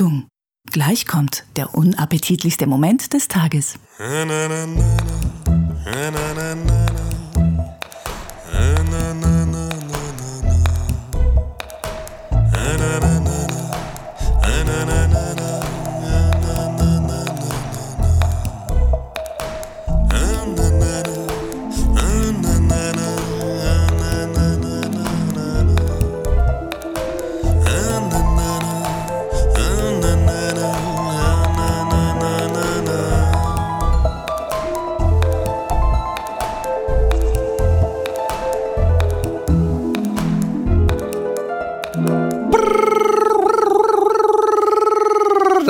Achtung, gleich kommt der unappetitlichste Moment des Tages.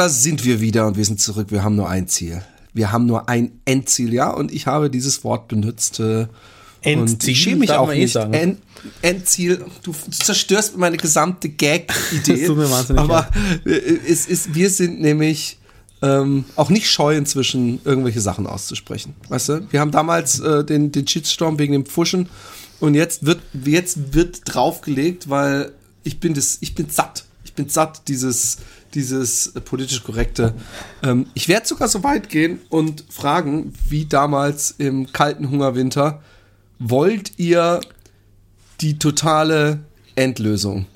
Da sind wir wieder und wir sind zurück. Wir haben nur ein Ziel. Wir haben nur ein Endziel, ja. Und ich habe dieses Wort benutzt. Äh, Endziel, und ich schäme mich auch eh nicht. End, Endziel, du zerstörst meine gesamte Gag-Idee. Aber äh, es ist, wir sind nämlich ähm, auch nicht scheu inzwischen irgendwelche Sachen auszusprechen. Weißt du? Wir haben damals äh, den, den Shitstorm wegen dem Pfuschen und jetzt wird, jetzt wird draufgelegt, weil ich bin das, ich bin satt. Bin satt, dieses, dieses politisch korrekte. Ähm, ich werde sogar so weit gehen und fragen, wie damals im kalten Hungerwinter, wollt ihr die totale Endlösung?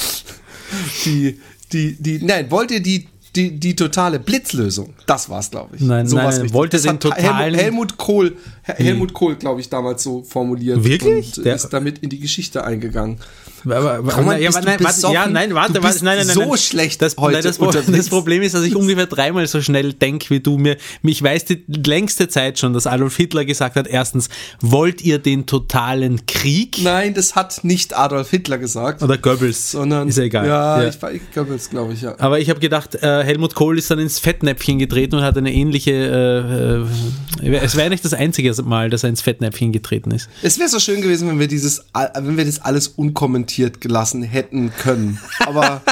die, die, die, nein, wollt ihr die die, die totale Blitzlösung. Das war es, glaube ich. Nein, so nein, nein wollte den totalen... Helmut, Helmut Kohl, Helmut Kohl, glaube ich, damals so formuliert. Wirklich? Und Der ist damit in die Geschichte eingegangen. Aber, aber, nein, ja, nein, warte, ja, nein, warte, warte, nein, nein, nein, so nein. schlecht das, heute das, das, Problem ist, dass ich ungefähr dreimal so schnell denke wie du mir. Mich weiß die längste Zeit schon, dass Adolf Hitler gesagt hat, erstens, wollt ihr den totalen Krieg? Nein, das hat nicht Adolf Hitler gesagt. Oder Goebbels. Sondern, ist ja egal. Ja, ja. ich war Goebbels, glaube ich, ja. Aber ich habe gedacht, äh, Helmut Kohl ist dann ins Fettnäpfchen getreten und hat eine ähnliche, äh, äh, es wäre nicht das einzige Mal, dass er ins Fettnäpfchen getreten ist. Es wäre so schön gewesen, wenn wir dieses, wenn wir das alles unkommentiert gelassen hätten können. Aber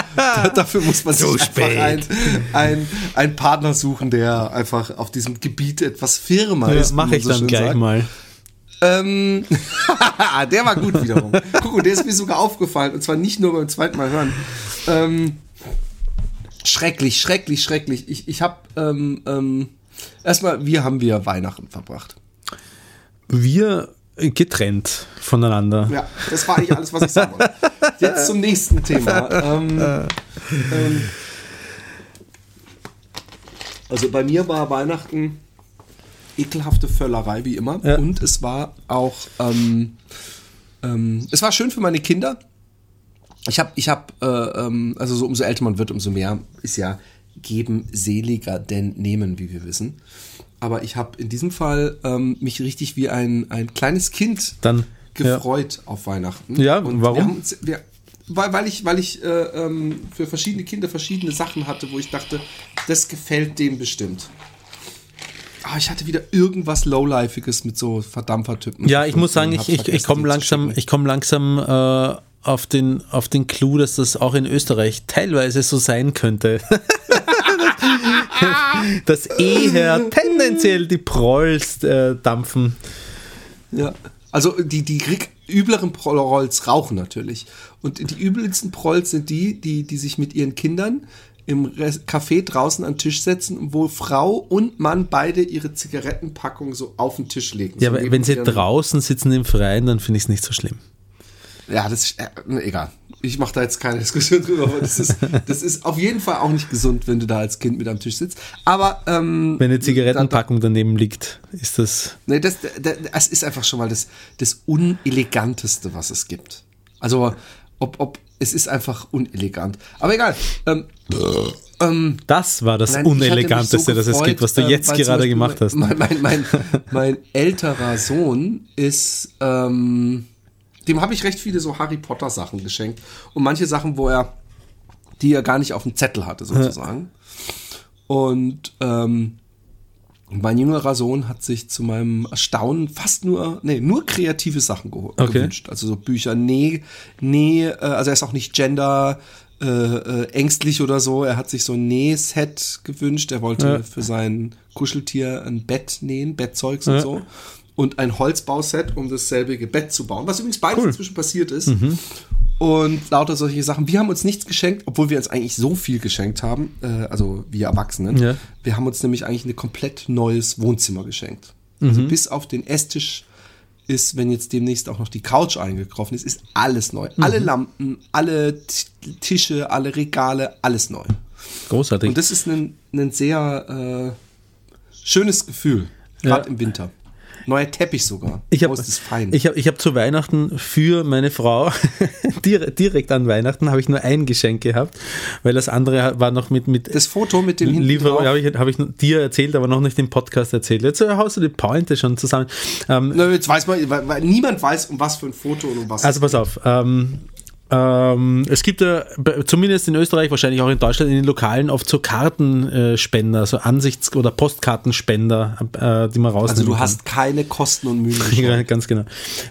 dafür muss man so sich spät. einfach ein, ein, Partner suchen, der einfach auf diesem Gebiet etwas Firma ist. Das mache ich so dann gleich sagt. mal. Ähm, der war gut wiederum. Guck der ist mir sogar aufgefallen. Und zwar nicht nur beim zweiten Mal hören. Ähm, schrecklich, schrecklich, schrecklich. Ich, ich habe ähm, ähm, erstmal, wie haben wir Weihnachten verbracht? Wir getrennt voneinander. Ja, das war eigentlich alles, was ich sagen wollte. Jetzt zum nächsten Thema. Ähm, ähm, also bei mir war Weihnachten ekelhafte Völlerei wie immer ja. und es war auch ähm, ähm es war schön für meine Kinder. Ich habe ich habe äh, ähm, also so umso älter man wird, umso mehr ist ja geben seliger denn nehmen, wie wir wissen aber ich habe in diesem Fall ähm, mich richtig wie ein, ein kleines Kind Dann, gefreut ja. auf Weihnachten. Ja, und warum? Wir haben, wir, weil, weil ich, weil ich äh, ähm, für verschiedene Kinder verschiedene Sachen hatte, wo ich dachte, das gefällt dem bestimmt. Ah, ich hatte wieder irgendwas Lowlifeiges mit so Verdampfertypen. Ja, ich muss sagen, ich, ich, ich komme langsam, ich komm langsam äh, auf, den, auf den Clou, dass das auch in Österreich teilweise so sein könnte. dass eher tendenziell die Prolls äh, dampfen. Ja, also die, die übleren Prolls rauchen natürlich. Und die übelsten Prolls sind die, die, die sich mit ihren Kindern im Café draußen an den Tisch setzen, wo Frau und Mann beide ihre Zigarettenpackung so auf den Tisch legen. Ja, so aber wenn sie draußen sitzen im Freien, dann finde ich es nicht so schlimm. Ja, das ist äh, egal ich mache da jetzt keine Diskussion drüber, aber das ist, das ist auf jeden Fall auch nicht gesund, wenn du da als Kind mit am Tisch sitzt. Aber ähm, wenn eine Zigarettenpackung dann, daneben liegt, ist das. Nee, das, das, das ist einfach schon mal das, das Uneleganteste, was es gibt. Also, ob, ob, es ist einfach unelegant. Aber egal. Ähm, ähm, das war das nein, Uneleganteste, so das es gibt, was du äh, jetzt gerade gemacht hast. Mein, mein, mein, mein älterer Sohn ist. Ähm, dem habe ich recht viele so Harry Potter Sachen geschenkt und manche Sachen, wo er die er gar nicht auf dem Zettel hatte sozusagen. und ähm, mein jüngerer Sohn hat sich zu meinem Erstaunen fast nur, nee, nur kreative Sachen ge okay. gewünscht. Also so Bücher, nee, nee, äh, also er ist auch nicht gender äh, äh, ängstlich oder so. Er hat sich so ein Nähset gewünscht. Er wollte ja. für sein Kuscheltier ein Bett nähen, Bettzeugs ja. und so und ein Holzbauset, um dasselbe Bett zu bauen, was übrigens beides cool. inzwischen passiert ist. Mhm. und lauter solche Sachen. Wir haben uns nichts geschenkt, obwohl wir uns eigentlich so viel geschenkt haben, äh, also wir Erwachsenen. Ja. Wir haben uns nämlich eigentlich ein komplett neues Wohnzimmer geschenkt. Also mhm. bis auf den Esstisch ist, wenn jetzt demnächst auch noch die Couch eingekroffen ist, ist alles neu. Mhm. Alle Lampen, alle Tische, alle Regale, alles neu. Großartig. Und das ist ein, ein sehr äh, schönes Gefühl, gerade ja. im Winter. Neuer Teppich sogar. Ich habe ich hab, ich hab zu Weihnachten für meine Frau, direkt an Weihnachten, habe ich nur ein Geschenk gehabt, weil das andere war noch mit. mit das Foto mit dem Lieferung habe ich, hab ich dir erzählt, aber noch nicht im Podcast erzählt. Jetzt haust du die Pointe schon zusammen. Ähm, Na, jetzt weiß man, weil, weil, niemand weiß, um was für ein Foto und um was. Also pass auf. Ähm, ähm, es gibt ja zumindest in Österreich, wahrscheinlich auch in Deutschland, in den Lokalen oft so Kartenspender, so Ansichts- oder Postkartenspender, äh, die man rausnehmen Also du kann. hast keine Kosten und Mühen. ja, ganz genau.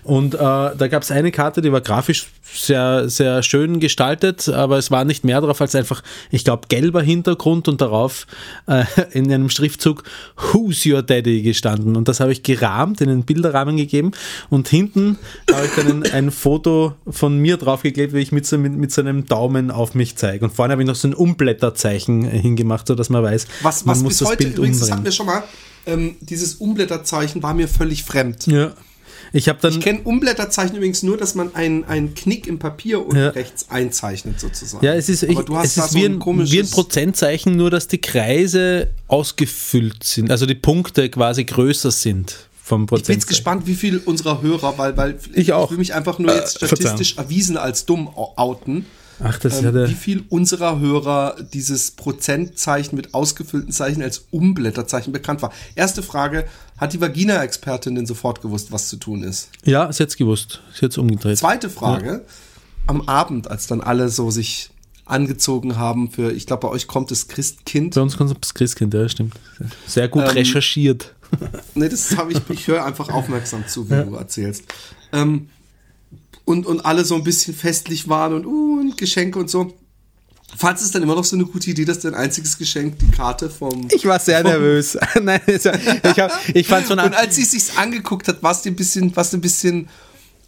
Und äh, da gab es eine Karte, die war grafisch sehr, sehr schön gestaltet, aber es war nicht mehr drauf als einfach, ich glaube, gelber Hintergrund und darauf äh, in einem Schriftzug Who's Your Daddy gestanden. Und das habe ich gerahmt, in einen Bilderrahmen gegeben und hinten habe ich dann ein, ein Foto von mir draufgeklebt wie ich mit, so, mit, mit so einem Daumen auf mich zeige. Und vorne habe ich noch so ein Umblätterzeichen hingemacht, sodass man weiß, was, man was muss bis das heute Bild übrigens, umbringen. Das hatten wir schon mal, ähm, dieses Umblätterzeichen war mir völlig fremd. Ja. Ich, ich kenne Umblätterzeichen übrigens nur, dass man einen, einen Knick im Papier unten ja. rechts einzeichnet, sozusagen. Ja, es ist, ich, es ist wie, ein, ein wie ein Prozentzeichen, nur dass die Kreise ausgefüllt sind, also die Punkte quasi größer sind vom Prozent. Ich bin jetzt gespannt, wie viel unserer Hörer, weil, weil ich, auch. will mich einfach nur jetzt äh, statistisch äh, erwiesen als dumm outen. Ach, das ähm, Wie viel unserer Hörer dieses Prozentzeichen mit ausgefüllten Zeichen als Umblätterzeichen bekannt war? Erste Frage, hat die Vagina-Expertin denn sofort gewusst, was zu tun ist? Ja, hat es gewusst. Hat es umgedreht. Zweite Frage, ja. am Abend, als dann alle so sich angezogen haben für, ich glaube, bei euch kommt das Christkind. Bei uns kommt das Christkind, ja, stimmt. Sehr gut ähm, recherchiert. Nee, das habe ich, ich höre einfach aufmerksam zu, wie ja. du erzählst. Ähm, und, und alle so ein bisschen festlich waren und, uh, und Geschenke und so. Fandest es dann immer noch so eine gute Idee, dass dein einziges Geschenk die Karte vom. Ich war sehr nervös. Nein, ich, hab, ich fand schon. Und als sie es sich angeguckt hat, war es ein bisschen, ein bisschen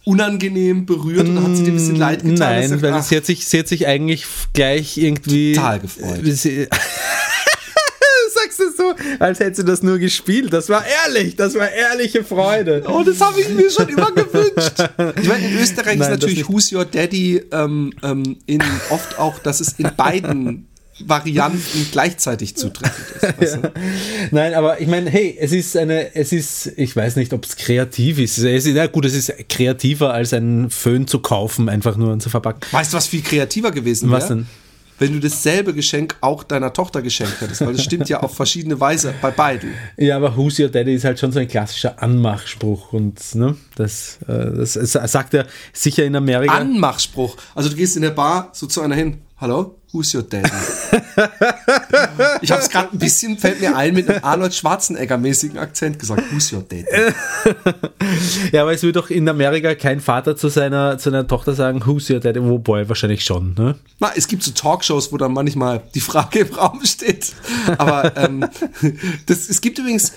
unangenehm berührt und hat sie dir ein bisschen leid getan. Nein, weil sie hat, sich, sie hat sich eigentlich gleich irgendwie. Total gefreut. Sie, sagst du so, als hättest du das nur gespielt. Das war ehrlich, das war ehrliche Freude. Oh, das habe ich mir schon immer gewünscht. Ich meine, in Österreich Nein, ist natürlich Who's Your Daddy ähm, ähm, in, oft auch, dass es in beiden Varianten gleichzeitig zutreffend ist. Ja. Nein, aber ich meine, hey, es ist eine, es ist, ich weiß nicht, ob es kreativ ist. Es ist. Ja gut, es ist kreativer als einen Föhn zu kaufen, einfach nur und zu verpacken. Weißt du, was viel kreativer gewesen wäre? Was denn? Wenn du dasselbe Geschenk auch deiner Tochter geschenkt hättest, weil das stimmt ja auf verschiedene Weise bei beiden. Ja, aber Who's Your Daddy ist halt schon so ein klassischer Anmachspruch und ne, das, äh, das, das sagt er sicher in Amerika. Anmachspruch. Also du gehst in der Bar so zu einer hin, hallo, who's your daddy? ich habe es gerade ein bisschen, fällt mir ein, mit einem Arnold Schwarzenegger-mäßigen Akzent gesagt, who's your daddy? ja, aber es würde doch in Amerika kein Vater zu seiner, zu seiner Tochter sagen, who's your daddy? Wobei, wahrscheinlich schon, ne? Na, es gibt so Talkshows, wo dann manchmal die Frage im Raum steht. Aber ähm, das, es gibt übrigens,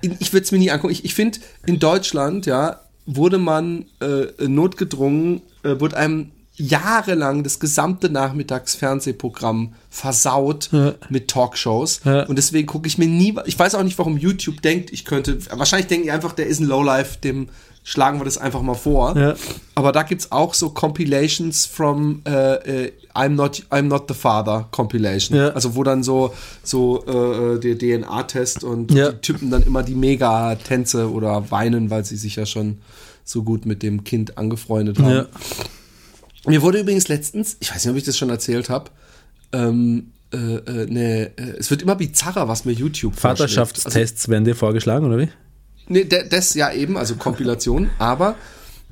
ich würde es mir nie angucken, ich, ich finde, in Deutschland, ja, wurde man äh, notgedrungen, äh, wurde einem jahrelang das gesamte Nachmittagsfernsehprogramm versaut ja. mit Talkshows. Ja. Und deswegen gucke ich mir nie, ich weiß auch nicht, warum YouTube denkt, ich könnte, wahrscheinlich denken die einfach, der ist ein Lowlife, dem schlagen wir das einfach mal vor. Ja. Aber da gibt es auch so Compilations from äh, äh, I'm not I'm not the father Compilation. Also wo dann so so äh, der DNA-Test und die Typen dann immer die Mega-Tänze oder weinen, weil sie sich ja schon so gut mit dem Kind angefreundet haben. Mir wurde übrigens letztens, ich weiß nicht, ob ich das schon erzählt habe, ähm, äh, äh, ne, äh, es wird immer bizarrer, was mir YouTube Vaterschaftstests also, werden dir vorgeschlagen, oder wie? Nee, das ja eben, also Kompilation, aber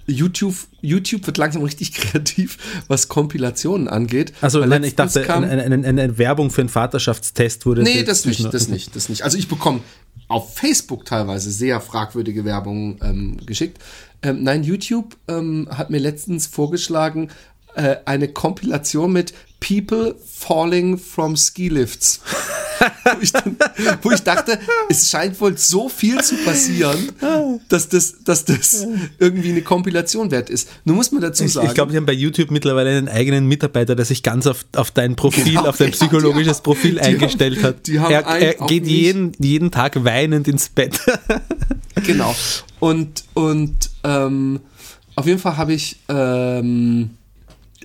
YouTube, YouTube wird langsam richtig kreativ, was Kompilationen angeht. Also nein, ich dachte, kam, eine, eine, eine, Werbung für einen Vaterschaftstest wurde. Nee, das nicht, das nicht, das nicht. Also ich bekomme auf Facebook teilweise sehr fragwürdige Werbung ähm, geschickt. Ähm, nein, YouTube ähm, hat mir letztens vorgeschlagen, äh, eine Kompilation mit People Falling from Ski Lifts. wo, ich dann, wo, ich dachte, es scheint wohl so viel zu passieren, dass das, dass das irgendwie eine Kompilation wert ist. Nur muss man dazu sagen. Ich, ich glaube, die haben bei YouTube mittlerweile einen eigenen Mitarbeiter, der sich ganz auf, auf dein Profil, genau, auf dein psychologisches haben, Profil eingestellt haben, hat. er, er geht jeden, jeden Tag weinend ins Bett. genau. Und, und ähm, auf jeden Fall habe ich ähm,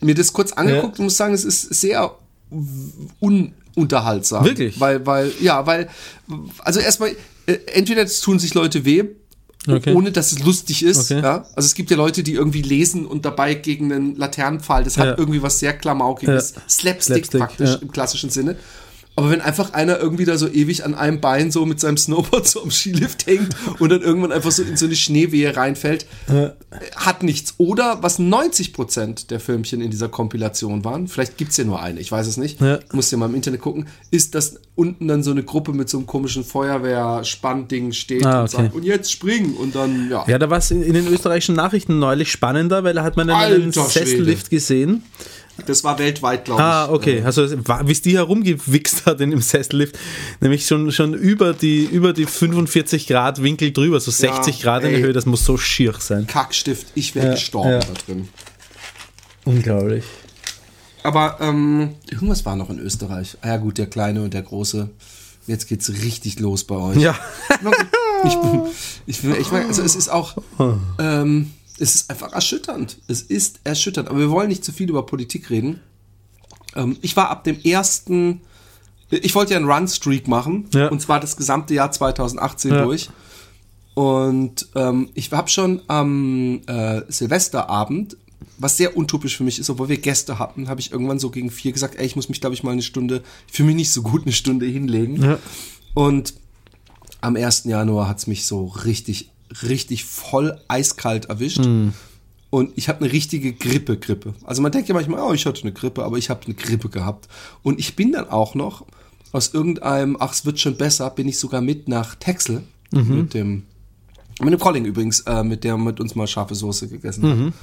mir das kurz angeguckt ja. und muss sagen, es ist sehr ununterhaltsam. Wirklich? Weil, weil, ja, weil, also erstmal, äh, entweder tun sich Leute weh, okay. ohne dass es lustig ist. Okay. Ja? Also es gibt ja Leute, die irgendwie lesen und dabei gegen einen Laternenpfahl, das hat ja. irgendwie was sehr Klamaukiges, ja. Slapstick, Slapstick, praktisch im klassischen Sinne. Aber wenn einfach einer irgendwie da so ewig an einem Bein so mit seinem Snowboard so am Skilift hängt und dann irgendwann einfach so in so eine Schneewehe reinfällt, ja. hat nichts. Oder was 90 Prozent der Filmchen in dieser Kompilation waren, vielleicht gibt es ja nur eine, ich weiß es nicht, ja. musst ja mal im Internet gucken, ist, dass unten dann so eine Gruppe mit so einem komischen Feuerwehr-Spannding steht ah, okay. und sagt, und jetzt springen und dann, ja. Ja, da war es in, in, den österreichischen Nachrichten neulich spannender, weil da hat man einen Sessellift gesehen das war weltweit, glaube ah, ich. Ah, okay. Also wie es die herumgewichst hat in dem Sessellift, nämlich schon, schon über, die, über die 45 Grad Winkel drüber, so 60 ja, Grad ey, in der Höhe, das muss so schier sein. Kackstift, ich wäre ja, gestorben ja. da drin. Unglaublich. Aber ähm, irgendwas war noch in Österreich. Ah ja gut, der Kleine und der Große. Jetzt geht's richtig los bei euch. Ja. ich bin, ich bin, ich meine, also es ist auch, ähm, es ist einfach erschütternd. Es ist erschütternd. Aber wir wollen nicht zu viel über Politik reden. Ähm, ich war ab dem ersten, ich wollte ja einen Run-Streak machen. Ja. Und zwar das gesamte Jahr 2018 ja. durch. Und ähm, ich habe schon am äh, Silvesterabend, was sehr untypisch für mich ist, obwohl wir Gäste hatten, habe ich irgendwann so gegen vier gesagt, ey, ich muss mich, glaube ich, mal eine Stunde, fühle mich nicht so gut, eine Stunde hinlegen. Ja. Und am 1. Januar hat es mich so richtig richtig voll eiskalt erwischt. Mm. Und ich habe eine richtige Grippe-Grippe. Also man denkt ja manchmal, oh, ich hatte eine Grippe, aber ich habe eine Grippe gehabt. Und ich bin dann auch noch aus irgendeinem, ach, es wird schon besser, bin ich sogar mit nach Texel mhm. mit dem, mit dem Colling übrigens, äh, mit der mit uns mal scharfe Soße gegessen mhm. hat.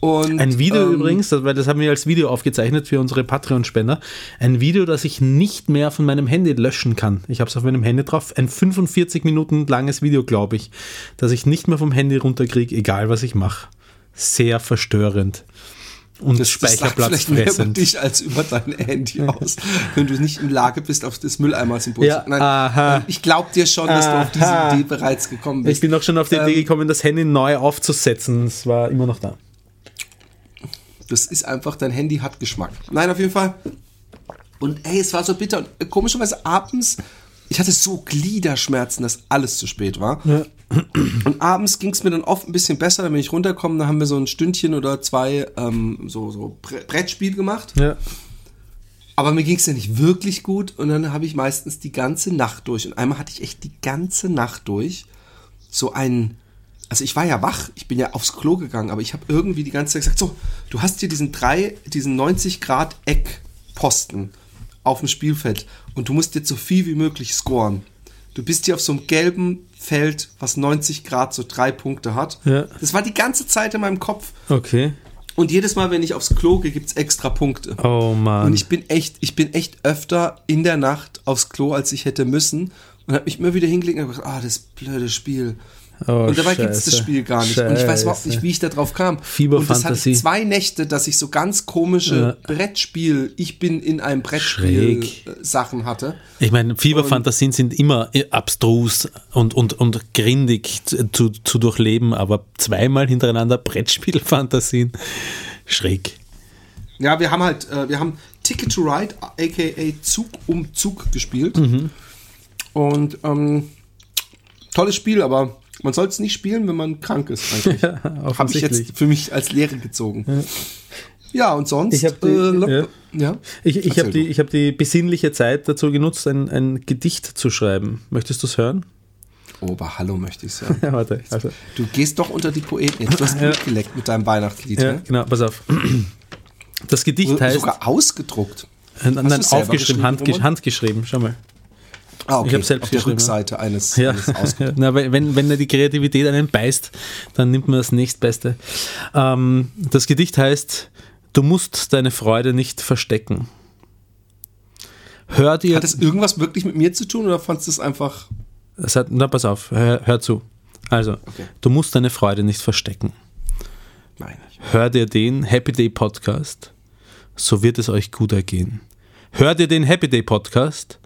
Und, ein Video ähm, übrigens, weil das haben wir als Video aufgezeichnet für unsere Patreon-Spender. Ein Video, das ich nicht mehr von meinem Handy löschen kann. Ich habe es auf meinem Handy drauf. Ein 45 Minuten langes Video, glaube ich, das ich nicht mehr vom Handy runterkriege, egal was ich mache. Sehr verstörend. Und das, Speicherplatz das vielleicht mehr über dich als über dein Handy aus, wenn du nicht in Lage bist, auf das Mülleimer-Symbol ja, Nein, aha. ich glaube dir schon, dass aha. du auf diese Idee bereits gekommen bist. Ich bin auch schon auf die ähm, Idee gekommen, das Handy neu aufzusetzen. Es war immer noch da. Das ist einfach, dein Handy hat Geschmack. Nein, auf jeden Fall. Und ey, es war so bitter. Und äh, komischerweise abends, ich hatte so Gliederschmerzen, dass alles zu spät war. Ja. Und abends ging es mir dann oft ein bisschen besser, dann bin ich runtergekommen, da haben wir so ein Stündchen oder zwei ähm, so, so Brettspiel gemacht. Ja. Aber mir ging es ja nicht wirklich gut und dann habe ich meistens die ganze Nacht durch. Und einmal hatte ich echt die ganze Nacht durch so einen also ich war ja wach, ich bin ja aufs Klo gegangen, aber ich habe irgendwie die ganze Zeit gesagt, so, du hast hier diesen drei, diesen 90 Grad Eckposten auf dem Spielfeld und du musst jetzt so viel wie möglich scoren. Du bist hier auf so einem gelben Feld, was 90 Grad so drei Punkte hat. Ja. Das war die ganze Zeit in meinem Kopf. Okay. Und jedes Mal, wenn ich aufs Klo gehe, gibt's extra Punkte. Oh Mann. Und ich bin echt, ich bin echt öfter in der Nacht aufs Klo, als ich hätte müssen. Und habe mich immer wieder hingelegt und gesagt, ah, das blöde Spiel. Oh, und dabei gibt es das Spiel gar nicht. Scheiße. Und ich weiß überhaupt nicht, wie ich da drauf kam. Fieberfantasie. Und das hatte zwei Nächte, dass ich so ganz komische ja. Brettspiel, ich bin in einem Brettspiel Schräg. Sachen hatte. Ich meine, Fieberfantasien sind immer abstrus und, und, und grindig zu, zu durchleben, aber zweimal hintereinander Brettspielfantasien. Schräg. Ja, wir haben halt, äh, wir haben Ticket to Ride, aka Zug um Zug gespielt. Mhm. Und ähm, tolles Spiel, aber man soll es nicht spielen, wenn man krank ist. Eigentlich. Ja, habe ich jetzt für mich als Lehre gezogen. Ja. Ja, und sonst? Ich habe die, äh, ja. ja. Ich, ich hab die, hab die besinnliche Zeit dazu genutzt, ein, ein Gedicht zu schreiben. Möchtest du es hören? Oh, aber hallo möchte ich es hören. ja, warte, also. Du gehst doch unter die Poeten jetzt. Du hast ja. geleckt mit deinem Weihnachtslied. Ja, ne? genau, pass auf. Das Gedicht heißt. Sogar ausgedruckt. Nein, aufgeschrieben, handgesch handgeschrieben. Schau mal. Ah, okay. Ich habe selbst auf der Rückseite eines, ja. eines Na, wenn, wenn die Kreativität einen beißt, dann nimmt man das nächstbeste. Ähm, das Gedicht heißt, du musst deine Freude nicht verstecken. Hör dir. Hat das irgendwas wirklich mit mir zu tun oder fandest du es einfach. Es hat, na, pass auf, hör, hör zu. Also, okay. du musst deine Freude nicht verstecken. Ich. Hör dir den Happy Day Podcast, so wird es euch gut ergehen. Hör dir den Happy Day Podcast,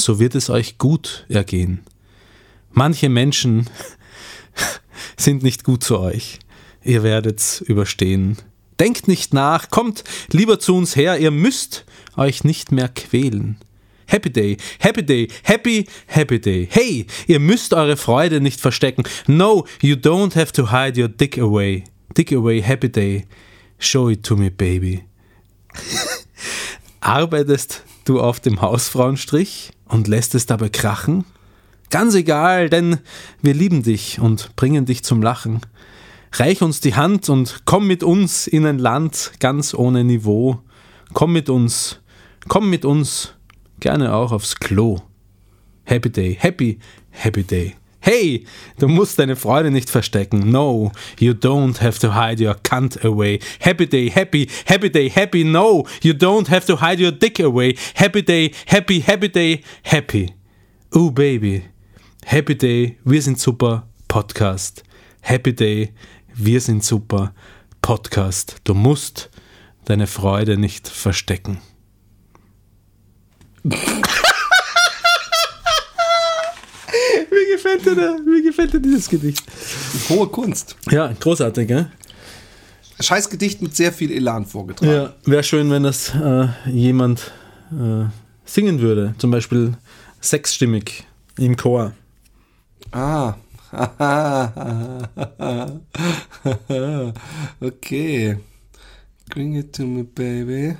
so wird es euch gut ergehen. Manche Menschen sind nicht gut zu euch. Ihr werdet's überstehen. Denkt nicht nach, kommt lieber zu uns her, ihr müsst euch nicht mehr quälen. Happy Day, Happy Day, Happy, Happy Day. Hey, ihr müsst eure Freude nicht verstecken. No, you don't have to hide your dick away. Dick away, Happy Day. Show it to me, baby. Arbeitest du auf dem Hausfrauenstrich und lässt es dabei krachen? Ganz egal, denn wir lieben dich und bringen dich zum Lachen. Reich uns die Hand und komm mit uns in ein Land ganz ohne Niveau. Komm mit uns, komm mit uns Gerne auch aufs Klo. Happy Day, happy, happy day. Hey, du musst deine Freude nicht verstecken. No, you don't have to hide your cunt away. Happy day, happy, happy day, happy. No, you don't have to hide your dick away. Happy day, happy, happy day, happy. Oh baby, happy day, wir sind super. Podcast. Happy day, wir sind super. Podcast. Du musst deine Freude nicht verstecken. Wie gefällt dir, wie gefällt dir dieses Gedicht? Hohe Kunst. Ja, großartig, gell? Scheiß Gedicht mit sehr viel Elan vorgetragen. Ja, wäre schön, wenn das äh, jemand äh, singen würde. Zum Beispiel sechsstimmig im Chor. Ah. okay. Bring it to me, baby.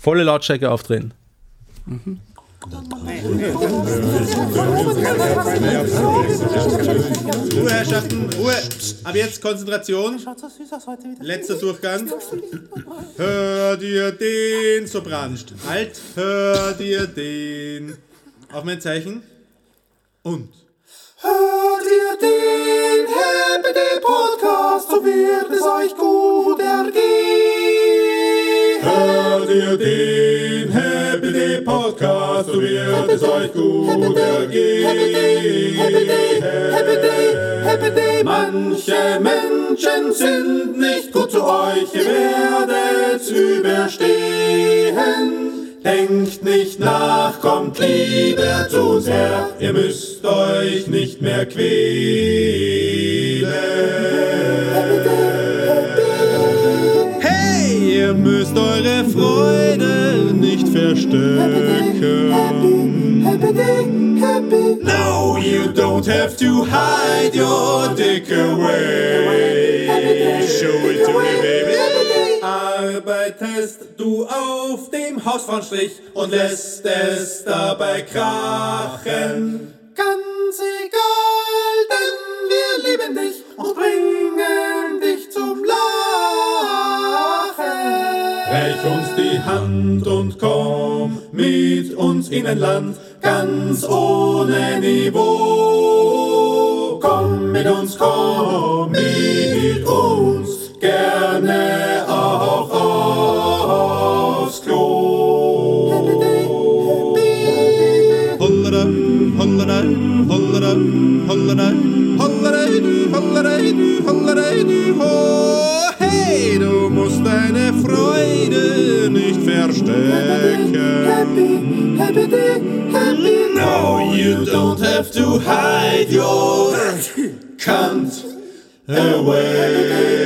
Volle Lautstärke aufdrehen. Mhm. Ruhe, Herrschaften, Ruhe. Ab jetzt Konzentration. Letzter Durchgang. Hör dir den Sopran. Halt, hör dir den. Auf mein Zeichen. Und. Hör dir den Happy Day Podcast, so wird es euch gut ergehen. Hör dir den Happy Day Podcast, so wird es euch gut ergehen. Happy Day, Happy Day, Happy Day, Happy Day. Manche Menschen sind nicht gut zu euch, ihr werdet's überstehen. Denkt nicht nach, kommt lieber zu sehr, ihr müsst euch nicht mehr quälen. Ihr müsst eure Freude nicht verstecken. No, you don't have to hide your dick away. Show it to me, baby. Arbeitest du auf dem Hausfrauenstrich und lässt es dabei krachen. Ganz egal, denn wir lieben dich und bringen dich Reich uns die Hand und komm mit uns in ein Land ganz ohne Niveau. Komm mit uns, komm mit uns, gerne auch aufs Hey, du musst deine Freude nicht verstecken. No, you don't have to hide your cunt away.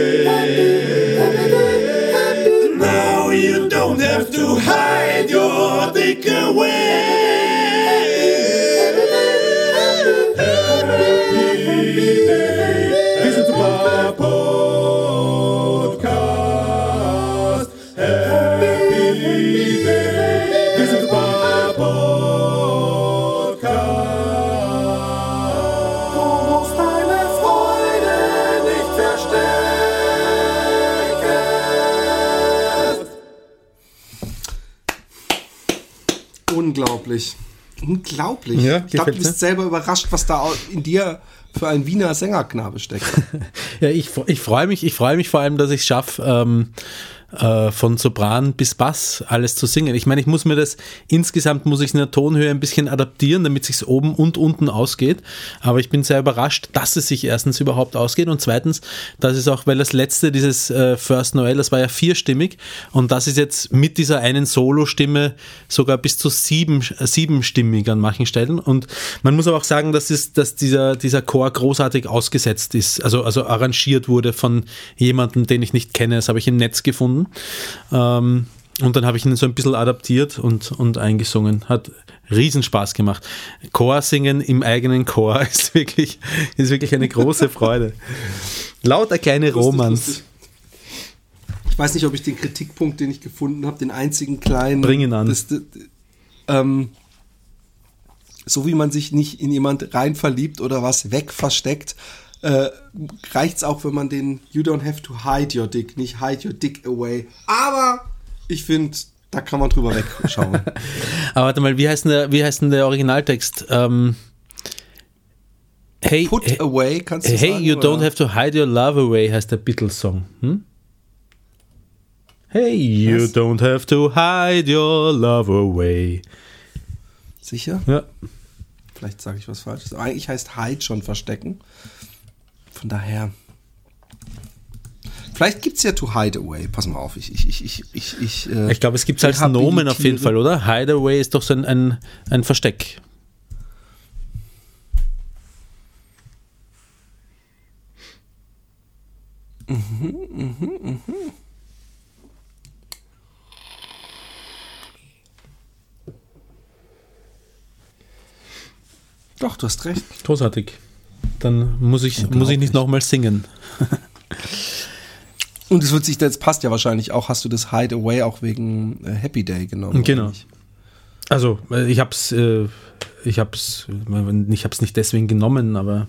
Unglaublich. Ja, ich glaube, du bist selber überrascht, was da in dir für ein Wiener Sängerknabe steckt. ja, ich, ich freue mich, ich freue mich vor allem, dass ich es schaffe, ähm, äh, von Sopran bis Bass alles zu singen. Ich meine, ich muss mir das insgesamt muss ich in der Tonhöhe ein bisschen adaptieren, damit sich oben und unten ausgeht. Aber ich bin sehr überrascht, dass es sich erstens überhaupt ausgeht und zweitens, dass es auch, weil das letzte dieses äh, First Noel, das war ja vierstimmig und das ist jetzt mit dieser einen Solo-Stimme sogar bis zu sieben, siebenstimmig an manchen Stellen. Und man muss aber auch sagen, dass, es, dass dieser, dieser Chor großartig ausgesetzt ist, also, also arrangiert wurde von jemandem, den ich nicht kenne. Das habe ich im Netz gefunden. Ähm, und dann habe ich ihn so ein bisschen adaptiert und, und eingesungen. Hat Riesenspaß gemacht. Chor singen im eigenen Chor ist wirklich, ist wirklich eine große Freude. Lauter kleine Romans. Ich weiß nicht, ob ich den Kritikpunkt, den ich gefunden habe, den einzigen kleinen. Bringen an. Das, das, ähm, so wie man sich nicht in jemand rein verliebt oder was weg versteckt, äh, reicht es auch, wenn man den You don't have to hide your dick, nicht hide your dick away. Aber ich finde, da kann man drüber wegschauen. Aber warte mal, wie heißt denn der, wie heißt denn der Originaltext? Ähm, hey, Put away, kannst du hey, sagen? Hey, you oder? don't have to hide your love away, heißt der Beatles-Song. Hm? Hey, you Was? don't have to hide your love away. Sicher? Ja. Vielleicht sage ich was Falsches. Eigentlich heißt hide schon verstecken. Von daher. Vielleicht gibt es ja To Hideaway. Pass mal auf, ich ich ich ich ich ich. Äh, ich glaube, es gibt es als Nomen auf jeden Fall, oder? Hideaway ist doch so ein, ein, ein Versteck. Mhm, mhm, mhm. Doch, du hast recht. Großartig. Dann muss ich, muss ich nicht nochmal singen. Und es wird sich, das passt ja wahrscheinlich auch, hast du das Hideaway auch wegen äh, Happy Day genommen? Genau. Also, äh, ich hab's, äh, ich hab's, ich hab's nicht deswegen genommen, aber,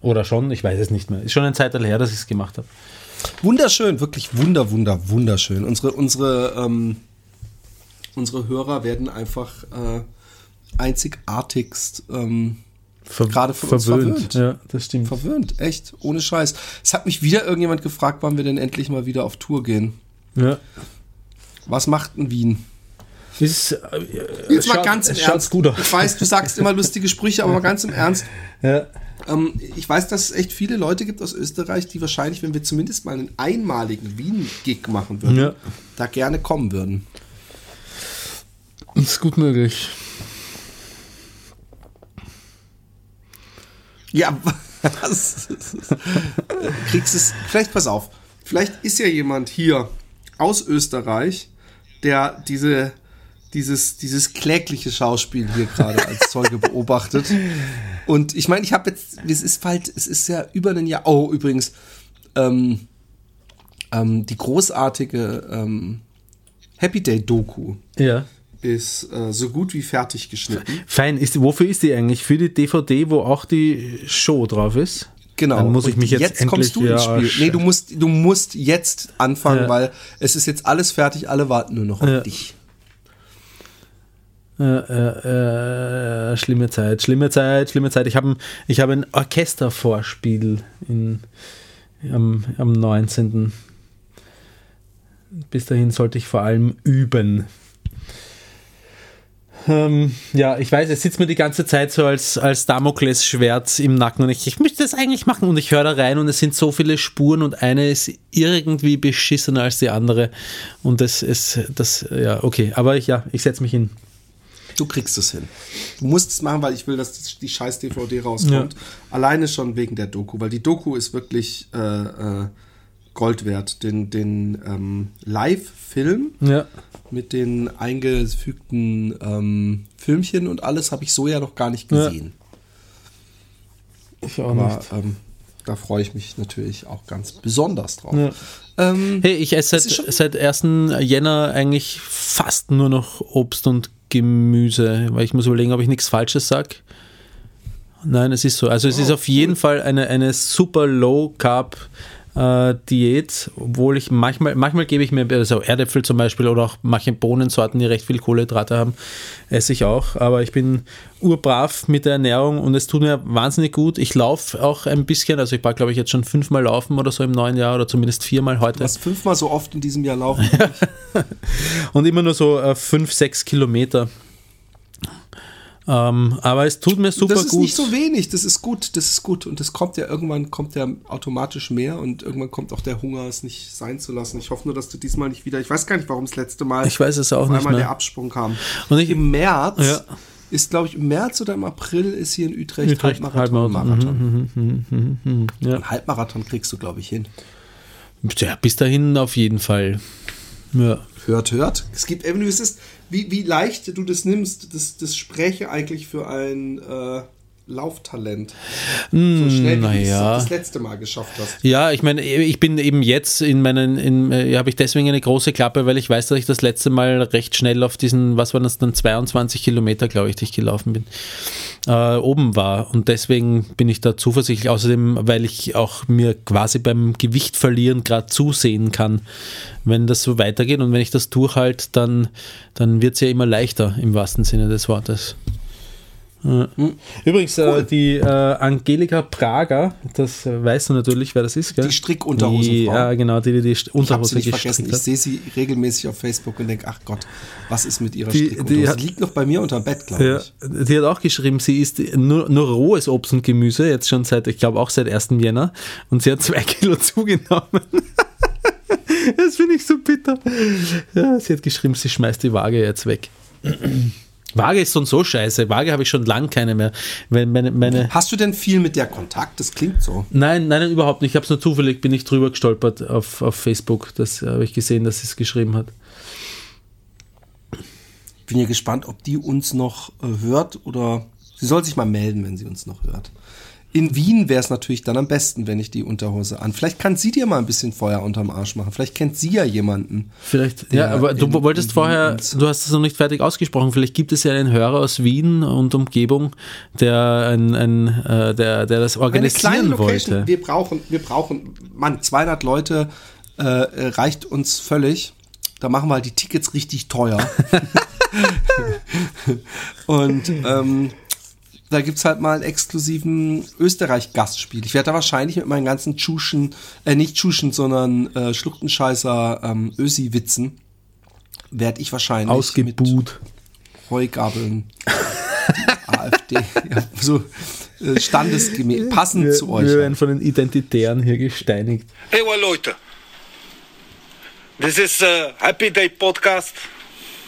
oder schon, ich weiß es nicht mehr. Ist schon eine Zeit her, dass ich es gemacht habe. Wunderschön, wirklich wunder, wunder, wunderschön. Unsere, unsere, ähm, unsere Hörer werden einfach äh, einzigartigst ähm, Ver gerade von verwöhnt. uns verwöhnt. Ja, das stimmt. Verwöhnt, echt, ohne Scheiß. Es hat mich wieder irgendjemand gefragt, wann wir denn endlich mal wieder auf Tour gehen. Ja. Was macht denn Wien? Ist, äh, Jetzt mal ganz im Ernst. Gut Ich weiß, du sagst immer lustige Sprüche, aber mal ganz im Ernst. Ja. Ähm, ich weiß, dass es echt viele Leute gibt aus Österreich, die wahrscheinlich, wenn wir zumindest mal einen einmaligen Wien-Gig machen würden, ja. da gerne kommen würden. Das ist gut möglich. Ja, was? Kriegst es. Vielleicht pass auf. Vielleicht ist ja jemand hier aus Österreich, der diese, dieses, dieses klägliche Schauspiel hier gerade als Zeuge beobachtet. Und ich meine, ich habe jetzt, es ist bald, es ist ja über ein Jahr. Oh, übrigens, ähm, ähm, die großartige ähm, Happy Day Doku. Ja ist äh, so gut wie fertig geschnitten. Fein. Ist, wofür ist die eigentlich? Für die DVD, wo auch die Show drauf ist? Genau. Dann muss ich mich jetzt, jetzt kommst du ins Spiel. Nee, du musst, du musst jetzt anfangen, ja. weil es ist jetzt alles fertig, alle warten nur noch auf ja. dich. Äh, äh, äh, schlimme Zeit, schlimme Zeit, schlimme Zeit. Ich habe ich hab ein Orchestervorspiel in, am, am 19. Bis dahin sollte ich vor allem üben. Ähm, ja, ich weiß, es sitzt mir die ganze Zeit so als, als Damoklesschwert im Nacken und ich, ich möchte das eigentlich machen und ich höre da rein und es sind so viele Spuren und eine ist irgendwie beschissener als die andere und das ist, das, ja, okay, aber ich, ja, ich setze mich hin. Du kriegst es hin. Du musst es machen, weil ich will, dass die scheiß DVD rauskommt. Ja. Alleine schon wegen der Doku, weil die Doku ist wirklich äh, äh, Gold wert. Den, den ähm, Live-Film ja mit den eingefügten ähm, Filmchen und alles habe ich so ja noch gar nicht gesehen. Ja. Ich auch Aber, nicht. Ähm, da freue ich mich natürlich auch ganz besonders drauf. Ja. Ähm, hey, ich esse seit, seit 1. Jänner eigentlich fast nur noch Obst und Gemüse, weil ich muss überlegen, ob ich nichts Falsches sage. Nein, es ist so. Also es oh, ist auf jeden Fall eine, eine super Low Carb äh, Diät, obwohl ich manchmal, manchmal gebe ich mir also Erdäpfel zum Beispiel oder auch manche Bohnensorten, die recht viel Kohlenhydrate haben, esse ich auch. Aber ich bin urbrav mit der Ernährung und es tut mir wahnsinnig gut. Ich laufe auch ein bisschen, also ich war glaube ich jetzt schon fünfmal laufen oder so im neuen Jahr oder zumindest viermal heute. Du hast fünfmal so oft in diesem Jahr laufen. und immer nur so äh, fünf, sechs Kilometer. Ähm, aber es tut mir super gut. Das ist gut. nicht so wenig, das ist gut, das ist gut. Und das kommt ja irgendwann, kommt ja automatisch mehr und irgendwann kommt auch der Hunger, es nicht sein zu lassen. Ich hoffe nur, dass du diesmal nicht wieder, ich weiß gar nicht, warum das letzte Mal ich weiß es auch nicht einmal der Absprung kam. Und ich, im März ja. ist, glaube ich, im März oder im April ist hier in Utrecht, Utrecht Halbmarathon. Halbmarathon. Mhm, mhm, mhm, mhm ja. Halbmarathon kriegst du, glaube ich, hin. Ja, bis dahin auf jeden Fall. Ja. Hört, hört. Es gibt, eben, es ist, wie, wie leicht du das nimmst, das, das spräche eigentlich für ein äh, Lauftalent. So schnell, wie du das letzte Mal geschafft hast. Ja, ich meine, ich bin eben jetzt in meinen, in, äh, habe ich deswegen eine große Klappe, weil ich weiß, dass ich das letzte Mal recht schnell auf diesen, was waren das dann, 22 Kilometer, glaube ich, die ich gelaufen bin, äh, oben war. Und deswegen bin ich da zuversichtlich. Außerdem, weil ich auch mir quasi beim Gewicht verlieren gerade zusehen kann, wenn das so weitergeht. Und wenn ich das durchhalte, dann, dann wird es ja immer leichter im wahrsten Sinne des Wortes. Hm. Übrigens, äh, cool. äh, die äh, Angelika Prager, das äh, weißt du natürlich, wer das ist, gell? Die Strickunterhosenfrau. Ja, genau, die, die, die Unterhose ich vergessen. Ich sehe sie regelmäßig auf Facebook und denke, ach Gott, was ist mit ihrer die, Strickunterhose? Die, hat, liegt noch bei mir unter dem Bett, glaube ja, ich. Die hat auch geschrieben, sie isst nur, nur rohes Obst und Gemüse, jetzt schon seit, ich glaube auch seit 1. Jänner und sie hat zwei Kilo zugenommen. das finde ich so bitter. Ja, sie hat geschrieben, sie schmeißt die Waage jetzt weg. Waage ist schon so scheiße. Waage habe ich schon lange keine mehr. Meine, meine Hast du denn viel mit der Kontakt? Das klingt so. Nein, nein, überhaupt nicht. Ich habe es nur zufällig, bin ich drüber gestolpert auf, auf Facebook. Das habe ich gesehen, dass sie es geschrieben hat. Ich bin ja gespannt, ob die uns noch äh, hört oder sie soll sich mal melden, wenn sie uns noch hört in Wien wäre es natürlich dann am besten, wenn ich die Unterhose an. Vielleicht kann sie dir mal ein bisschen Feuer unterm Arsch machen. Vielleicht kennt sie ja jemanden. Vielleicht, ja, aber du wolltest vorher, du hast es noch nicht fertig ausgesprochen. Vielleicht gibt es ja einen Hörer aus Wien und Umgebung, der ein, ein äh, der, der das organisieren wollte. Wir brauchen, wir brauchen, Mann, 200 Leute äh, reicht uns völlig. Da machen wir halt die Tickets richtig teuer. und ähm, da gibt es halt mal einen exklusiven Österreich-Gastspiel. Ich werde da wahrscheinlich mit meinen ganzen Tschuschen, äh, nicht Tschuschen, sondern äh, Schluchtenscheißer ähm, Ösi-Witzen, werde ich wahrscheinlich Ausgebuht. mit Heugabeln AfD, ja, so äh, standesgemäß, passend wir, zu euch. Wir werden von den Identitären hier gesteinigt. Hey, well, Leute. This is a Happy Day Podcast,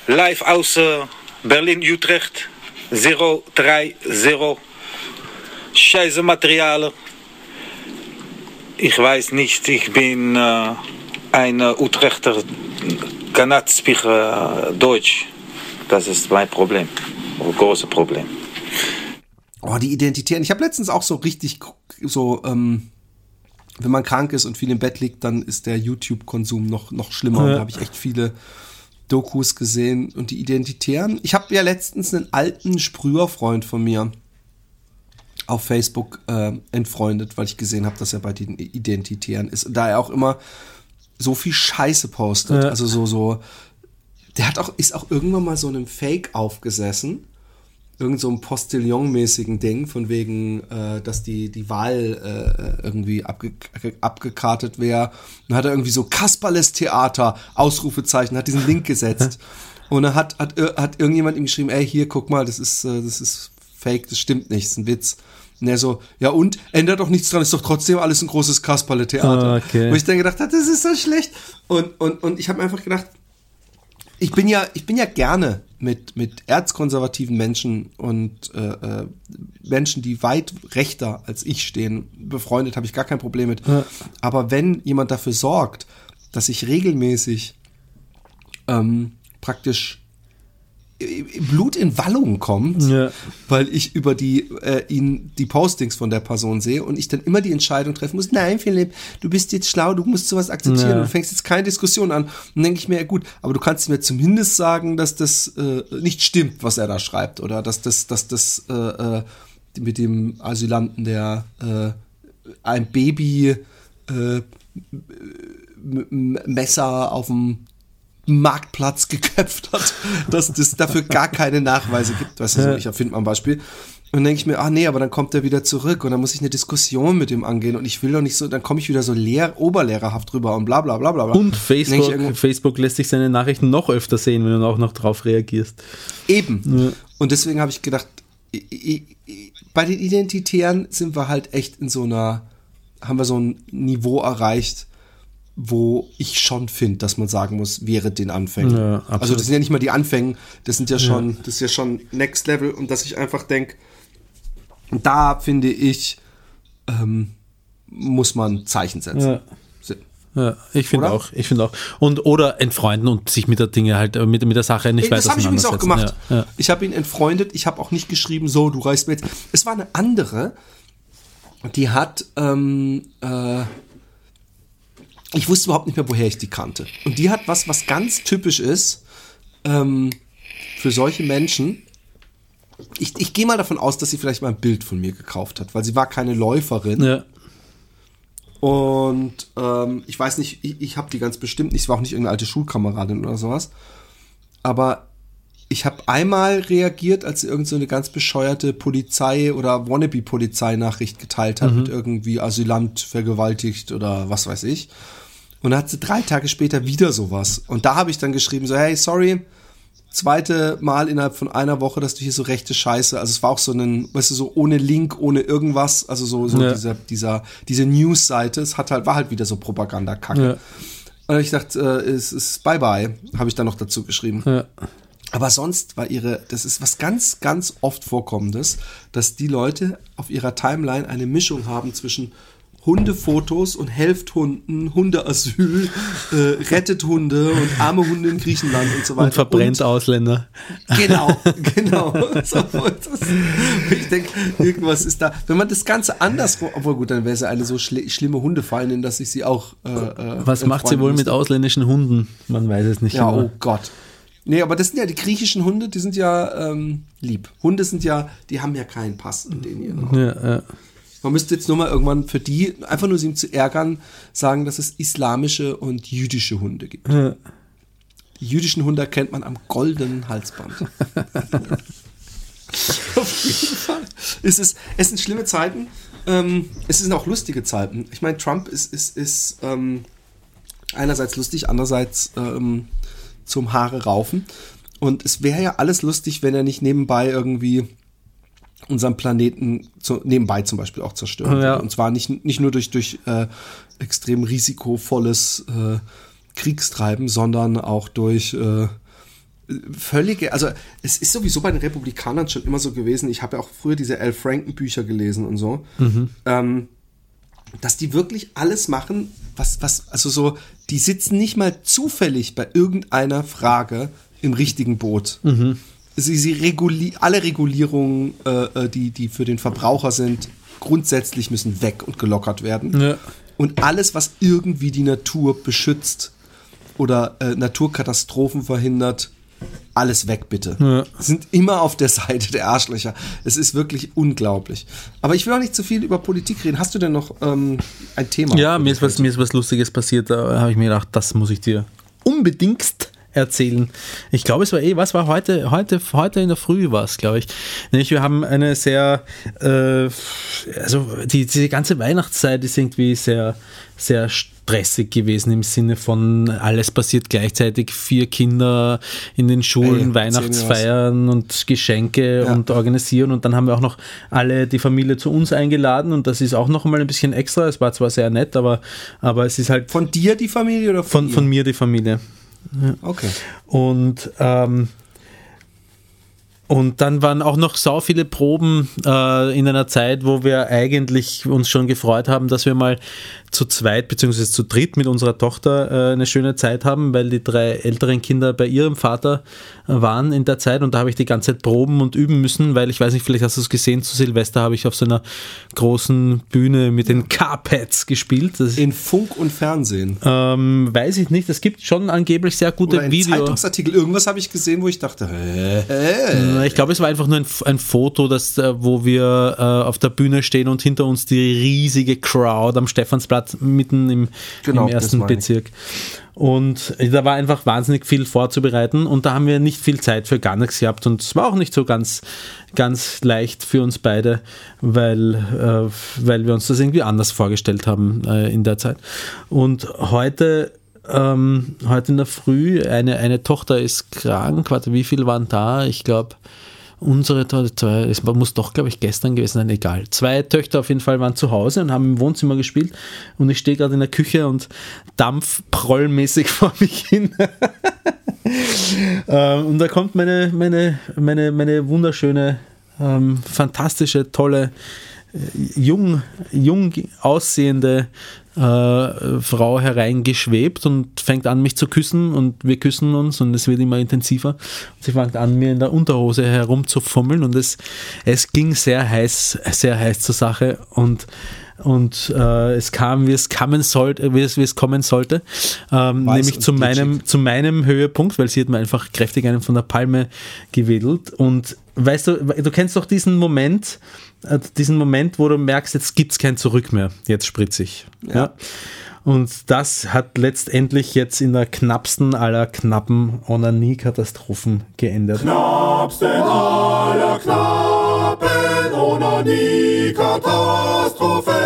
live aus uh, Berlin-Utrecht. 030 scheiße Materialien. Ich weiß nicht, ich bin äh, ein Utrechter, cannot speak äh, Deutsch. Das ist mein Problem, großes Problem. Oh, die Identitären. Ich habe letztens auch so richtig so, ähm, wenn man krank ist und viel im Bett liegt, dann ist der YouTube-Konsum noch, noch schlimmer. Ja. Da habe ich echt viele Dokus gesehen und die Identitären. Ich habe ja letztens einen alten Sprüherfreund von mir auf Facebook äh, entfreundet, weil ich gesehen habe, dass er bei den Identitären ist. Und da er auch immer so viel Scheiße postet. Ja. Also so, so, der hat auch, ist auch irgendwann mal so einem Fake aufgesessen irgend so ein Postillon-mäßigen Ding, von wegen, äh, dass die, die Wahl äh, irgendwie abge abgekartet wäre. Dann hat er irgendwie so Kasperles Theater, Ausrufezeichen, hat diesen Link gesetzt. Und dann hat, hat, hat irgendjemand ihm geschrieben, ey, hier, guck mal, das ist, äh, das ist fake, das stimmt nicht, das ist ein Witz. Und er so, ja und? Ändert doch nichts dran, ist doch trotzdem alles ein großes Kasperle-Theater. Ah, okay. Wo ich dann gedacht habe, das ist so schlecht. Und, und, und ich habe einfach gedacht, ich bin ja, ich bin ja gerne mit, mit erzkonservativen Menschen und äh, äh, Menschen, die weit rechter als ich stehen, befreundet, habe ich gar kein Problem mit. Ja. Aber wenn jemand dafür sorgt, dass ich regelmäßig ähm, praktisch Blut in Wallung kommt, ja. weil ich über die äh, ihn die Postings von der Person sehe und ich dann immer die Entscheidung treffen muss, nein, Philipp, du bist jetzt schlau, du musst sowas akzeptieren, ja. du fängst jetzt keine Diskussion an. Und dann denke ich mir, ja gut, aber du kannst mir zumindest sagen, dass das äh, nicht stimmt, was er da schreibt, oder dass das, dass das äh, äh, mit dem Asylanten, der äh, ein Baby äh, Messer auf dem Marktplatz geköpft hat, dass es dafür gar keine Nachweise gibt. Weißt du, so, ich erfinde mal ein Beispiel. Und dann denke ich mir, ah nee, aber dann kommt er wieder zurück und dann muss ich eine Diskussion mit ihm angehen und ich will doch nicht so, dann komme ich wieder so leer, oberlehrerhaft drüber und bla bla bla bla. Und Facebook, Facebook lässt sich seine Nachrichten noch öfter sehen, wenn du auch noch drauf reagierst. Eben. Ja. Und deswegen habe ich gedacht, bei den Identitären sind wir halt echt in so einer, haben wir so ein Niveau erreicht, wo ich schon finde, dass man sagen muss, wäre den Anfängen. Ja, also das sind ja nicht mal die Anfänge, das sind ja schon, ja. das ist ja schon Next Level und dass ich einfach denke, da finde ich, ähm, muss man Zeichen setzen. Ja. Ja, ich finde auch, ich finde auch. Und oder entfreunden und sich mit der Dinge halt, mit, mit der Sache nicht weiter Das habe ich übrigens auch gemacht. Ich habe ihn entfreundet, ich habe auch nicht geschrieben, so, du reißt mir jetzt. Es war eine andere, die hat, ähm, äh, ich wusste überhaupt nicht mehr, woher ich die kannte. Und die hat was, was ganz typisch ist ähm, für solche Menschen. Ich, ich gehe mal davon aus, dass sie vielleicht mal ein Bild von mir gekauft hat, weil sie war keine Läuferin. Ja. Und ähm, ich weiß nicht, ich, ich habe die ganz bestimmt nicht, es war auch nicht irgendeine alte Schulkameradin oder sowas. Aber ich habe einmal reagiert, als sie irgend so eine ganz bescheuerte Polizei- oder Wannabe-Polizeinachricht geteilt hat, mhm. mit irgendwie Asylant vergewaltigt oder was weiß ich. Und dann hat sie drei Tage später wieder sowas. Und da habe ich dann geschrieben, so, hey, sorry, zweite Mal innerhalb von einer Woche, dass du hier so rechte Scheiße, also es war auch so ein, weißt du, so ohne Link, ohne irgendwas, also so, so ja. dieser, dieser, diese News-Seite, es hat halt, war halt wieder so Propaganda-Kacke. Ja. Und ich dachte, äh, es ist bye-bye, habe ich dann noch dazu geschrieben. Ja. Aber sonst war ihre, das ist was ganz, ganz oft vorkommendes, dass die Leute auf ihrer Timeline eine Mischung haben zwischen Hundefotos und helft Hunden, Hundeasyl, äh, rettet Hunde und arme Hunde in Griechenland und so weiter. Und verbrennt und, Ausländer. Genau, genau. So, das, ich denke, irgendwas ist da. Wenn man das Ganze andersrum, obwohl gut, dann wäre sie eine so schl schlimme Hundefeindin, dass ich sie auch. Äh, äh Was macht sie wohl müsste. mit ausländischen Hunden? Man weiß es nicht. Ja, immer. oh Gott. Nee, aber das sind ja die griechischen Hunde, die sind ja ähm, lieb. Hunde sind ja, die haben ja keinen Pass in denen ihren Ja, ja. Man müsste jetzt nur mal irgendwann für die, einfach nur sie zu ärgern, sagen, dass es islamische und jüdische Hunde gibt. Ja. Die jüdischen Hunde erkennt man am goldenen Halsband. Auf jeden Fall. Es, ist, es sind schlimme Zeiten. Ähm, es sind auch lustige Zeiten. Ich meine, Trump ist, ist, ist ähm, einerseits lustig, andererseits ähm, zum Haare raufen. Und es wäre ja alles lustig, wenn er nicht nebenbei irgendwie unseren Planeten zu, nebenbei zum Beispiel auch zerstören. Ja. Und zwar nicht, nicht nur durch, durch äh, extrem risikovolles äh, Kriegstreiben, sondern auch durch äh, völlige, also es ist sowieso bei den Republikanern schon immer so gewesen, ich habe ja auch früher diese Al Franken Bücher gelesen und so, mhm. ähm, dass die wirklich alles machen, was, was, also so, die sitzen nicht mal zufällig bei irgendeiner Frage im richtigen Boot. Mhm sie, sie reguli alle Regulierungen, äh, äh, die, die für den Verbraucher sind, grundsätzlich müssen weg und gelockert werden. Ja. Und alles, was irgendwie die Natur beschützt oder äh, Naturkatastrophen verhindert, alles weg bitte. Ja. Sind immer auf der Seite der Arschlöcher. Es ist wirklich unglaublich. Aber ich will auch nicht zu viel über Politik reden. Hast du denn noch ähm, ein Thema? Ja, mir ist, was, mir ist was Lustiges passiert. Da habe ich mir gedacht, das muss ich dir unbedingt erzählen. Ich glaube, es war eh, was war heute, heute, heute in der Früh war es, glaube ich. Nämlich, wir haben eine sehr, äh, also die, diese ganze Weihnachtszeit ist irgendwie sehr, sehr stressig gewesen im Sinne von alles passiert gleichzeitig, vier Kinder in den Schulen, Ey, Weihnachtsfeiern und Geschenke ja. und organisieren und dann haben wir auch noch alle die Familie zu uns eingeladen und das ist auch noch mal ein bisschen extra. Es war zwar sehr nett, aber, aber es ist halt. Von dir die Familie oder von, von, von mir die Familie? Okay. Und ähm, und dann waren auch noch so viele Proben äh, in einer Zeit, wo wir eigentlich uns schon gefreut haben, dass wir mal zu zweit bzw. zu dritt mit unserer Tochter äh, eine schöne Zeit haben, weil die drei älteren Kinder bei ihrem Vater waren in der Zeit und da habe ich die ganze Zeit proben und üben müssen, weil ich weiß nicht, vielleicht hast du es gesehen, zu Silvester habe ich auf so einer großen Bühne mit den Carpets gespielt. in Funk und Fernsehen? Ähm, weiß ich nicht, es gibt schon angeblich sehr gute Videos. Zeitungsartikel, irgendwas habe ich gesehen, wo ich dachte, hä? ich glaube, es war einfach nur ein, ein Foto, das, äh, wo wir äh, auf der Bühne stehen und hinter uns die riesige Crowd am Stephansplatz mitten im, genau, im ersten Bezirk. Und da war einfach wahnsinnig viel vorzubereiten und da haben wir nicht viel Zeit für gar nichts gehabt und es war auch nicht so ganz, ganz leicht für uns beide, weil, äh, weil wir uns das irgendwie anders vorgestellt haben äh, in der Zeit. Und heute ähm, heute in der Früh, eine, eine Tochter ist krank, warte, wie viel waren da? Ich glaube, unsere Tochter, es muss doch, glaube ich, gestern gewesen sein, egal. Zwei Töchter auf jeden Fall waren zu Hause und haben im Wohnzimmer gespielt und ich stehe gerade in der Küche und Dampf prollmäßig vor mich hin. ähm, und da kommt meine, meine, meine, meine wunderschöne, ähm, fantastische, tolle, äh, jung, jung aussehende äh, Frau hereingeschwebt und fängt an, mich zu küssen und wir küssen uns und es wird immer intensiver. Und sie fängt an, mir in der Unterhose herumzufummeln und es, es ging sehr heiß, sehr heiß zur Sache und und äh, es kam, wie es kommen sollte, wie es, wie es kommen sollte, ähm, nämlich zu meinem, zu meinem Höhepunkt, weil sie hat mir einfach kräftig einen von der Palme gewedelt und weißt du, du kennst doch diesen Moment, diesen Moment, wo du merkst, jetzt gibt es kein Zurück mehr, jetzt spritzig. Ja. ja. Und das hat letztendlich jetzt in der knappsten aller knappen Onanie-Katastrophen geendet. Knappsten aller knappen Onanie-Katastrophen.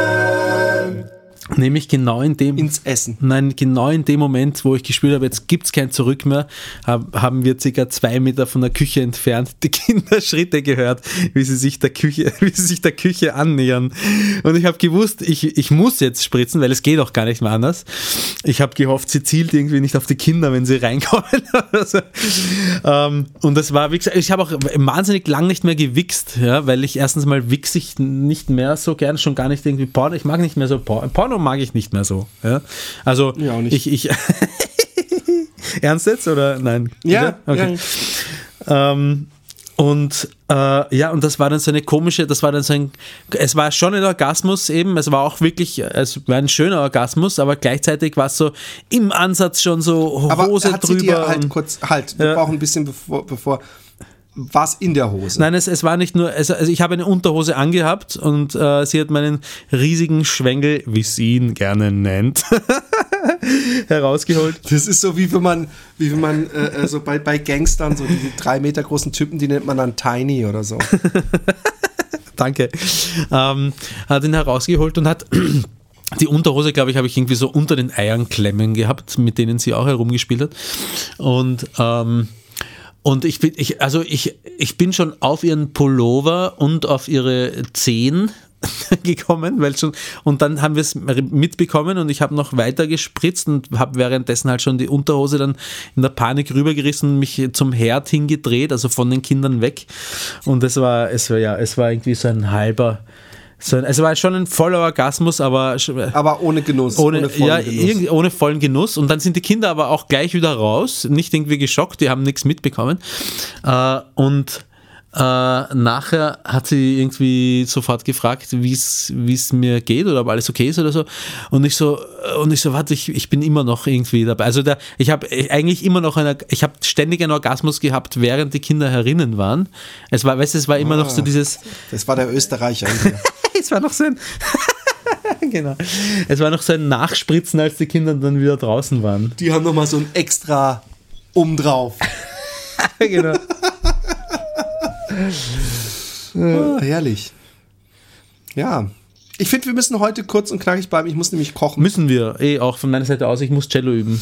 Nämlich genau in dem. Ins Essen. Nein, genau in dem Moment, wo ich gespürt habe, jetzt gibt es kein Zurück mehr, haben wir circa zwei Meter von der Küche entfernt die Kinderschritte gehört, wie sie sich der Küche, wie sie sich der Küche annähern. Und ich habe gewusst, ich, ich muss jetzt spritzen, weil es geht auch gar nicht mehr anders. Ich habe gehofft, sie zielt irgendwie nicht auf die Kinder, wenn sie reinkommen. ähm, und das war, wie gesagt, ich habe auch wahnsinnig lang nicht mehr gewichst, ja, weil ich erstens mal wichse ich nicht mehr so gern, schon gar nicht irgendwie Porno. Ich mag nicht mehr so Porno. Porno mag ich nicht mehr so. Ja? Also ja, ich, ich Ernst jetzt oder nein? Ja, okay. Ja. Ähm, und äh, ja, und das war dann so eine komische, das war dann so ein, es war schon ein Orgasmus eben, es war auch wirklich, es war ein schöner Orgasmus, aber gleichzeitig war es so im Ansatz schon so Hose aber hat drüber. Sie dir halt kurz, halt, wir ja. brauchen ein bisschen bevor, bevor war es in der Hose? Nein, es, es war nicht nur, es, also ich habe eine Unterhose angehabt und äh, sie hat meinen riesigen Schwengel, wie sie ihn gerne nennt, herausgeholt. Das ist so wie wenn man, wie wenn man äh, äh, so bei, bei Gangstern, so die drei Meter großen Typen, die nennt man dann Tiny oder so. Danke. Ähm, hat ihn herausgeholt und hat die Unterhose, glaube ich, habe ich irgendwie so unter den Eiern klemmen gehabt, mit denen sie auch herumgespielt hat. Und ähm, und ich bin, ich, also ich, ich bin schon auf ihren Pullover und auf ihre Zehen gekommen, weil schon, und dann haben wir es mitbekommen und ich habe noch weiter gespritzt und habe währenddessen halt schon die Unterhose dann in der Panik rübergerissen mich zum Herd hingedreht, also von den Kindern weg. Und es war, es war ja, es war irgendwie so ein halber, so, also war schon ein voller Orgasmus, aber. Aber ohne Genuss. Ohne, ohne vollen ja, Genuss. ohne vollen Genuss. Und dann sind die Kinder aber auch gleich wieder raus, nicht irgendwie geschockt, die haben nichts mitbekommen. Äh, und äh, nachher hat sie irgendwie sofort gefragt, wie es mir geht oder ob alles okay ist oder so. Und ich so, und ich so, warte, ich, ich bin immer noch irgendwie dabei. Also da, ich habe eigentlich immer noch eine, ich habe ständig einen Orgasmus gehabt, während die Kinder herinnen waren. Es war, weißt du, es war immer ah, noch so ah. dieses. Das war der Österreicher. es war noch so ein. genau. Es war noch so ein Nachspritzen, als die Kinder dann wieder draußen waren. Die haben nochmal so ein extra um drauf. genau. oh, herrlich. Ja. Ich finde, wir müssen heute kurz und knackig bleiben. Ich muss nämlich kochen. Müssen wir, eh, auch von meiner Seite aus. Ich muss Cello üben.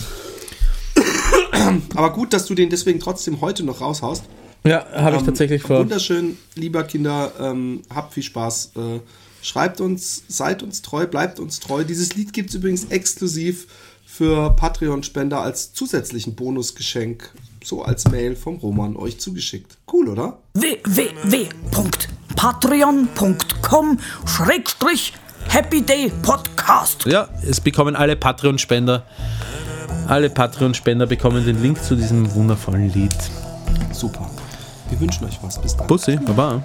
Aber gut, dass du den deswegen trotzdem heute noch raushaust. Ja, habe ich ähm, tatsächlich vor. Wunderschön, lieber Kinder. Ähm, habt viel Spaß. Äh, schreibt uns, seid uns treu, bleibt uns treu. Dieses Lied gibt es übrigens exklusiv für Patreon-Spender als zusätzlichen Bonusgeschenk so als Mail vom Roman euch zugeschickt. Cool, oder? www.patreon.com Schrägstrich Happy Day Podcast. Ja, es bekommen alle Patreon-Spender, alle Patreon-Spender bekommen den Link zu diesem wundervollen Lied. Super. Wir wünschen euch was. Bis dann. Bussi, baba.